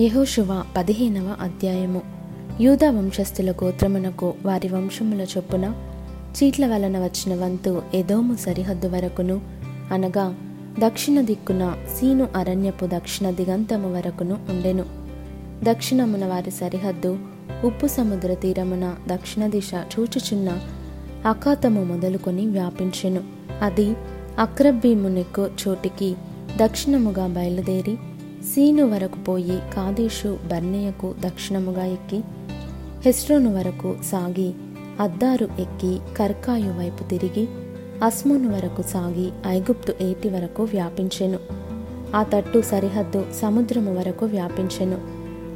యెహోషువ పదిహేనవ అధ్యాయము. యూదా వంశస్థుల గోత్రమునకు వారి వంశముల చొప్పున చీట్ల వలన వచ్చిన వంతు ఎదోము సరిహద్దు వరకును అనగా దక్షిణ దిక్కున సీను అరణ్యపు దక్షిణ దిగంతము వరకును ఉండెను. దక్షిణమున వారి సరిహద్దు ఉప్పు సముద్ర తీరమున దక్షిణ దిశ చూచుచున్న అఖాతము మొదలుకొని వ్యాపించెను. అది అక్రబ్బీమునెక్కు చోటికి దక్షిణముగా బయలుదేరి సీను వరకు పోయి కాదేశు బర్నియకు దక్షిణముగా ఎక్కి హెస్రోను వరకు సాగి అద్దారు ఎక్కి కర్కాయు వైపు తిరిగి అస్మోను వరకు సాగి ఐగుప్తు ఏటి వరకు వ్యాపించెను. ఆ తట్టు సరిహద్దు సముద్రము వరకు వ్యాపించెను.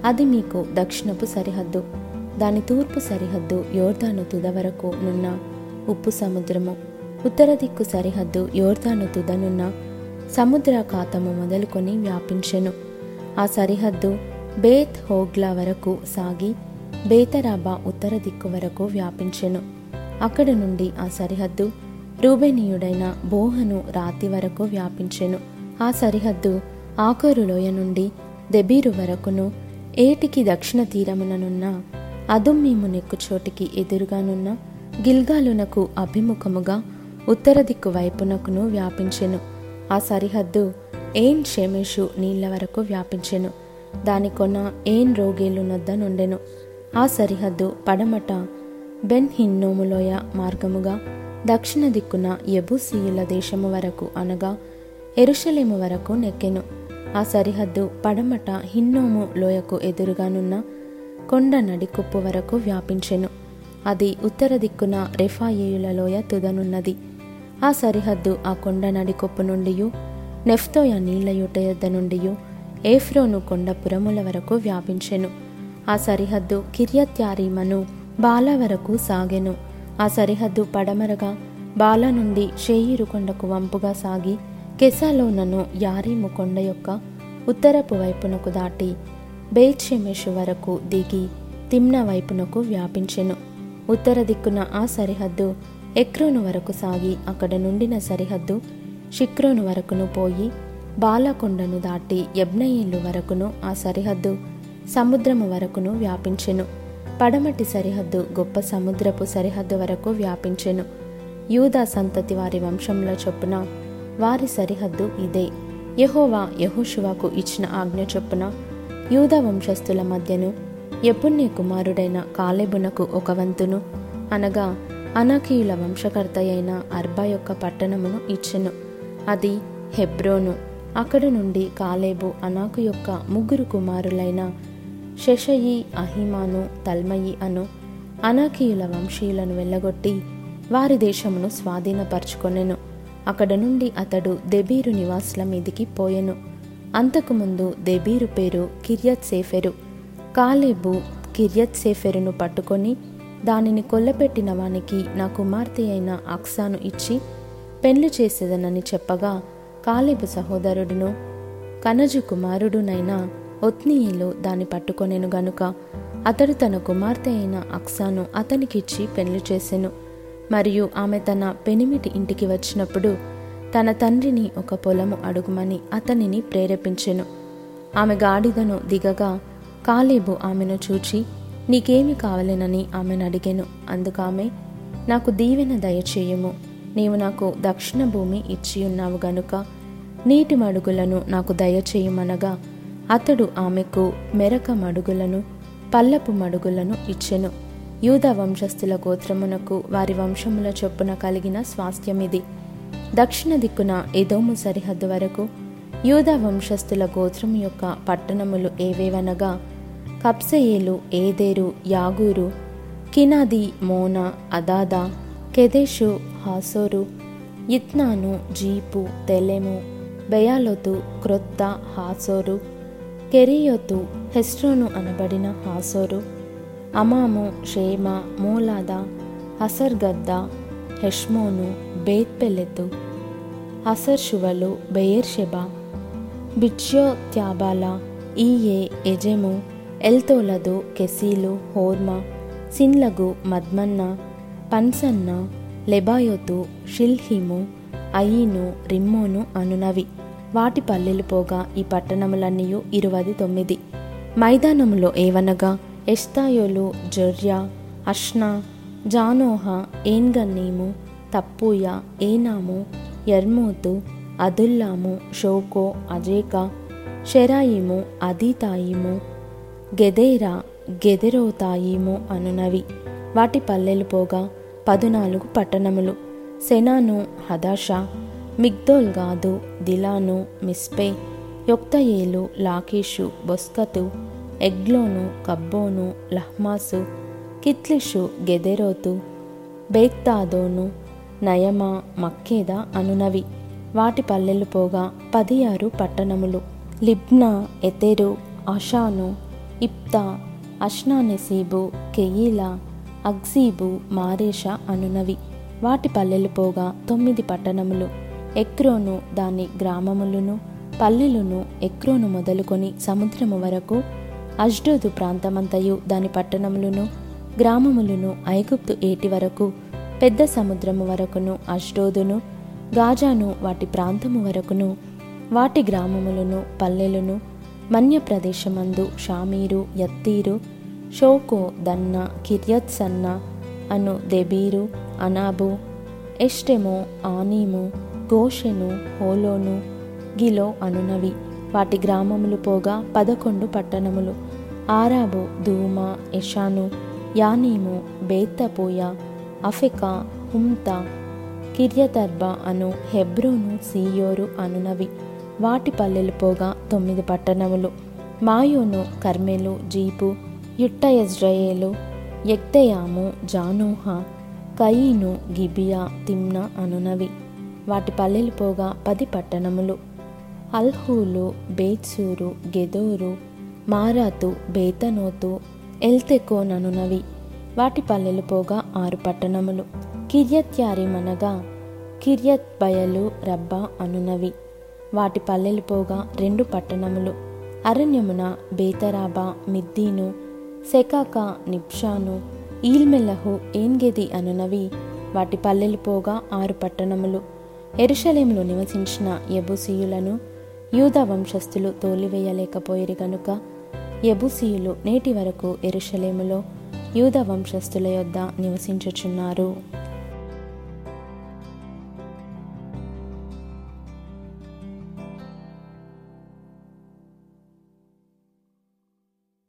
అది మీకు దక్షిణపు సరిహద్దు దాని తూర్పు సరిహద్దు యోర్దాను తుద వరకు నున్న ఉప్పు సముద్రము ఉత్తర దిక్కు సరిహద్దు యోర్దాను తుదనున్న సముద్రాఖాతము మొదలుకొని వ్యాపించెను. ఆ సరిహద్దు బేత్ హోగ్లా వరకు సాగి బేతరాబా ఉత్తర దిక్కు వరకు వ్యాపించెను. అక్కడ నుండి ఆ సరిహద్దు రూబేనీయుడైన బోహను రాతి వరకు వ్యాపించెను. ఆ సరిహద్దు ఆకరులోయ నుండి దెబీరు వరకును ఏటికి దక్షిణ తీరముననున్న అదుమ్మీము నెక్కుచోటికి ఎదురుగానున్న గిల్గాలునకు అభిముఖముగా ఉత్తర దిక్కు వైపునకును వ్యాపించెను. ఆ సరిహద్దు ఏన్ షేమేషు నీళ్ళ వరకు వ్యాపించెను. దాని కొన ఏన్ రోగేలు నొద్ద నుండెను. ఆ సరిహద్దు పడమట బెన్ హిన్నోములోయ మార్గముగా దక్షిణ దిక్కున ఎబుసీయుల దేశము వరకు అనగా ఎరుషలేము వరకు నెక్కెను. ఆ సరిహద్దు పడమట హిన్నోము లోయకు ఎదురుగానున్న కొండ నడికుప్పు వరకు వ్యాపించెను. అది ఉత్తర దిక్కున రెఫాయేయుల లోయ తుదనున్నది. ఆ సరిహద్దు ఆ కొండ నడికొప్పు నుండి నెఫ్తోయ నీళ్ళ యుట యొద్ద నుండి ఏఫ్రోను కొండ పురముల వరకు వ్యాపించెను. ఆ సరిహద్దు కిర్యత్యారీమను బాల వరకు సాగెను. ఆ సరిహద్దు పడమరగా బాల నుండి షేయిరు కొండకు వంపుగా సాగి కెసాలోనను యారీము కొండ యొక్క ఉత్తరపు వైపునకు దాటి బేత్షెమెషు వరకు దిగి తిమ్న వైపునకు వ్యాపించెను. ఉత్తర దిక్కున ఆ సరిహద్దు ఎక్రోను వరకు సాగి అక్కడ నుండిన సరిహద్దు షిక్రోను వరకును పోయి బాలకొండను దాటి యబ్నయిల్లు వరకును ఆ సరిహద్దు సముద్రము వరకును వ్యాపించెను. పడమటి సరిహద్దు గొప్ప సముద్రపు సరిహద్దు వరకు వ్యాపించెను. యూదా సంతతి వారి వంశంలో చొప్పున వారి సరిహద్దు ఇదే. యహోవా యహోశివాకు ఇచ్చిన ఆజ్ఞ చొప్పున యూదా వంశస్థుల మధ్యను ఎపుణ్య కుమారుడైన కాలేబునకు ఒక వంతును అనగా అనాకీయుల వంశకర్త అయిన అర్బా యొక్క పట్టణమును ఇచ్చెను. అది హెబ్రోను. అక్కడ నుండి కాలేబు అనాకు యొక్క ముగ్గురు కుమారులైన శషయి అహిమాను తల్మయి అను అనాకీయుల వంశీయులను వెళ్ళగొట్టి వారి దేశమును స్వాధీనపరుచుకొనెను. అక్కడ నుండి అతడు దెబీరు నివాసుల మీదికి పోయెను. అంతకుముందు దెబీరు పేరు కిర్యత్ సేఫెరు కాలేబు కిర్యత్ సేఫెరును పట్టుకొని దానిని కొల్లపెట్టిన వానికి నా కుమార్తె అయిన అక్సాను ఇచ్చి పెళ్ళి చేసేదనని చెప్పగా కాలేబు సహోదరుడును కనజు కుమారుడునైన ఒత్నీయులు దాన్ని పట్టుకొనెను గనుక అతడు తన కుమార్తె అయిన అక్సాను అతనికిచ్చి పెళ్ళి చేసెను. మరియు ఆమె తన పెనిమిటి ఇంటికి వచ్చినప్పుడు తన తండ్రిని ఒక పొలము అడుగుమని అతనిని ప్రేరేపించెను. ఆమె గాడిదను దిగగా కాలేబు ఆమెను చూచి నీకేమి కావలేనని ఆమెను అడిగాను. అందుకు ఆమె నాకు దీవెన దయచేయము నీవు నాకు దక్షిణ భూమి ఇచ్చి ఉన్నావు గనుక నీటి మడుగులను నాకు దయచేయమనగా అతడు ఆమెకు మెరక మడుగులను పల్లపు మడుగులను ఇచ్చెను. యూద వంశస్థుల గోత్రమునకు వారి వంశముల చొప్పున కలిగిన స్వాస్థ్యమిది దక్షిణ దిక్కున ఎదోము సరిహద్దు వరకు యూద వంశస్థుల గోత్రం యొక్క పట్టణములు ఏవేవనగా ಕಪ್ಸೆಯೇಲು ಏದೇರು, ಯಾಗೂರು, ಕಿನಾದಿ, ಮೋನ, ಅದಾದ, ಕೆದೇಶು, ಹಾಸೋರು, ಇತ್ನಾನು, ಜೀಪು, ತೆಲೆಮು, ಬೆಯಾಲೊತು, ಕ್ರೊತ್ತ, ಹಾಸೋರು, ಕೆರಿಯೊತು, ಹೆಸ್ರೋನು ಅನಬಡಿನ ಹಾಸೋರು, ಅಮಾಮು, ಶೇಮ, ಮೂಲಾದ ಹಸರ್ಗದ್ದ ಹೆಷ್ಮೋನು, ಬೇತ್ಪೆಲೆತು ಹಸರ್ಶುವಲು ಬೆಯರ್ಶೆಬ ಬಿಟ್ಯೋ ತ್ಯಾಬಾಲ, ಈಯೆ, ಎಜೆಮು ఎల్తోలదు కెసీలు హోర్మా సిన్లగు మద్మన్న పన్సన్న లెబాయోతు షిల్హిము అయీను రిమ్మోను అనునవి. వాటి పల్లెలు పోగా ఈ పట్టణములన్నీ ఇరువది తొమ్మిది. మైదానములో ఏవనగా ఎస్తాయోలు జొర్యా అష్నా జానోహ ఏన్గన్నీము తప్పూయ ఏనాము యర్మూతు అదుల్లాము షోకో అజేక షెరాయిము అదీతాయిము గెదేరా గెదెరవుతాయేమో అనునవి. వాటి పల్లెలు పోగా పదునాలుగు పట్టణములు. సెనాను హదాషా మిగ్దోల్ గాదు దిలాను మిస్పే యొక్తయేలు లాకీషు బొస్కతు ఎగ్లోను కబ్బోను లహ్మాసు కిత్లిషు గెదెరోతు బేక్తాదోను నయమా మక్కేద అనునవి. వాటి పల్లెలు పోగా పది ఆరు పట్టణములు. లిబ్నా ఎతెరు అషాను ఇప్తా అష్నానెసీబు కెయీలా అగ్జీబు మారేష అనునవి. వాటి పల్లెలు పోగా తొమ్మిది పట్టణములు. ఎక్రోను దాని గ్రామములను పల్లెలను ఎక్రోను మొదలుకొని సముద్రము వరకు అజ్డోదు ప్రాంతమంతయు దాని పట్టణములను గ్రామములను ఐగుప్తు ఏటి వరకు పెద్ద సముద్రము వరకును అష్డోదును గాజాను వాటి ప్రాంతము వరకును వాటి గ్రామములను పల్లెలను మన్య ప్రదేశమందు షామీరు యత్తీరు షోకో దన్న కిర్యత్ సన్న అను దెబీరు అనాబు ఎష్టెమో ఆనీము గోషెను హోలోను గిలో అనునవి. వాటి గ్రామములు పోగా పదకొండు పట్టణములు. ఆరాబు ధూమ ఎషాను యానీము బేత్తపోయ అఫెకా హుమ్తా కిర్యతర్బ అను హెబ్రోను సీయోరు అనునవి. వాటి పల్లెలు పోగా తొమ్మిది పట్టణములు. మాయోను కర్మెలు జీపు యుట్ట ఎజ్రయేలు ఎక్తయాము జానూహ కయీను గిబియా తిమ్న అనునవి. వాటి పల్లెలు పోగా పది పట్టణములు. అల్హూలు బేత్సూరు గెదోరు మారాతు బేతనోతు ఎల్తెకోన్ అనునవి. వాటి పల్లెలు పోగా ఆరు పట్టణములు. కిర్యత్యారిమనగా కిర్యత్ బయలు రబ్బా అనునవి. వాటి పల్లెలు పోగా రెండు పట్టణములు. అరణ్యమున బేతరాబా మిద్దీను సెకాక నిప్షాను ఈల్మెల్లహు ఏన్గెది అనునవి వాటి పల్లెలు పోగా ఆరు పట్టణములు. ఎరుషలేములో నివసించిన యబుసీయులను యూద వంశస్థులు తోలివేయలేకపోయిరు గనుక యబుసీయులు నేటి వరకు ఎరుషలేములో యూద వంశస్థుల యొద్ద నివసించుచున్నారు.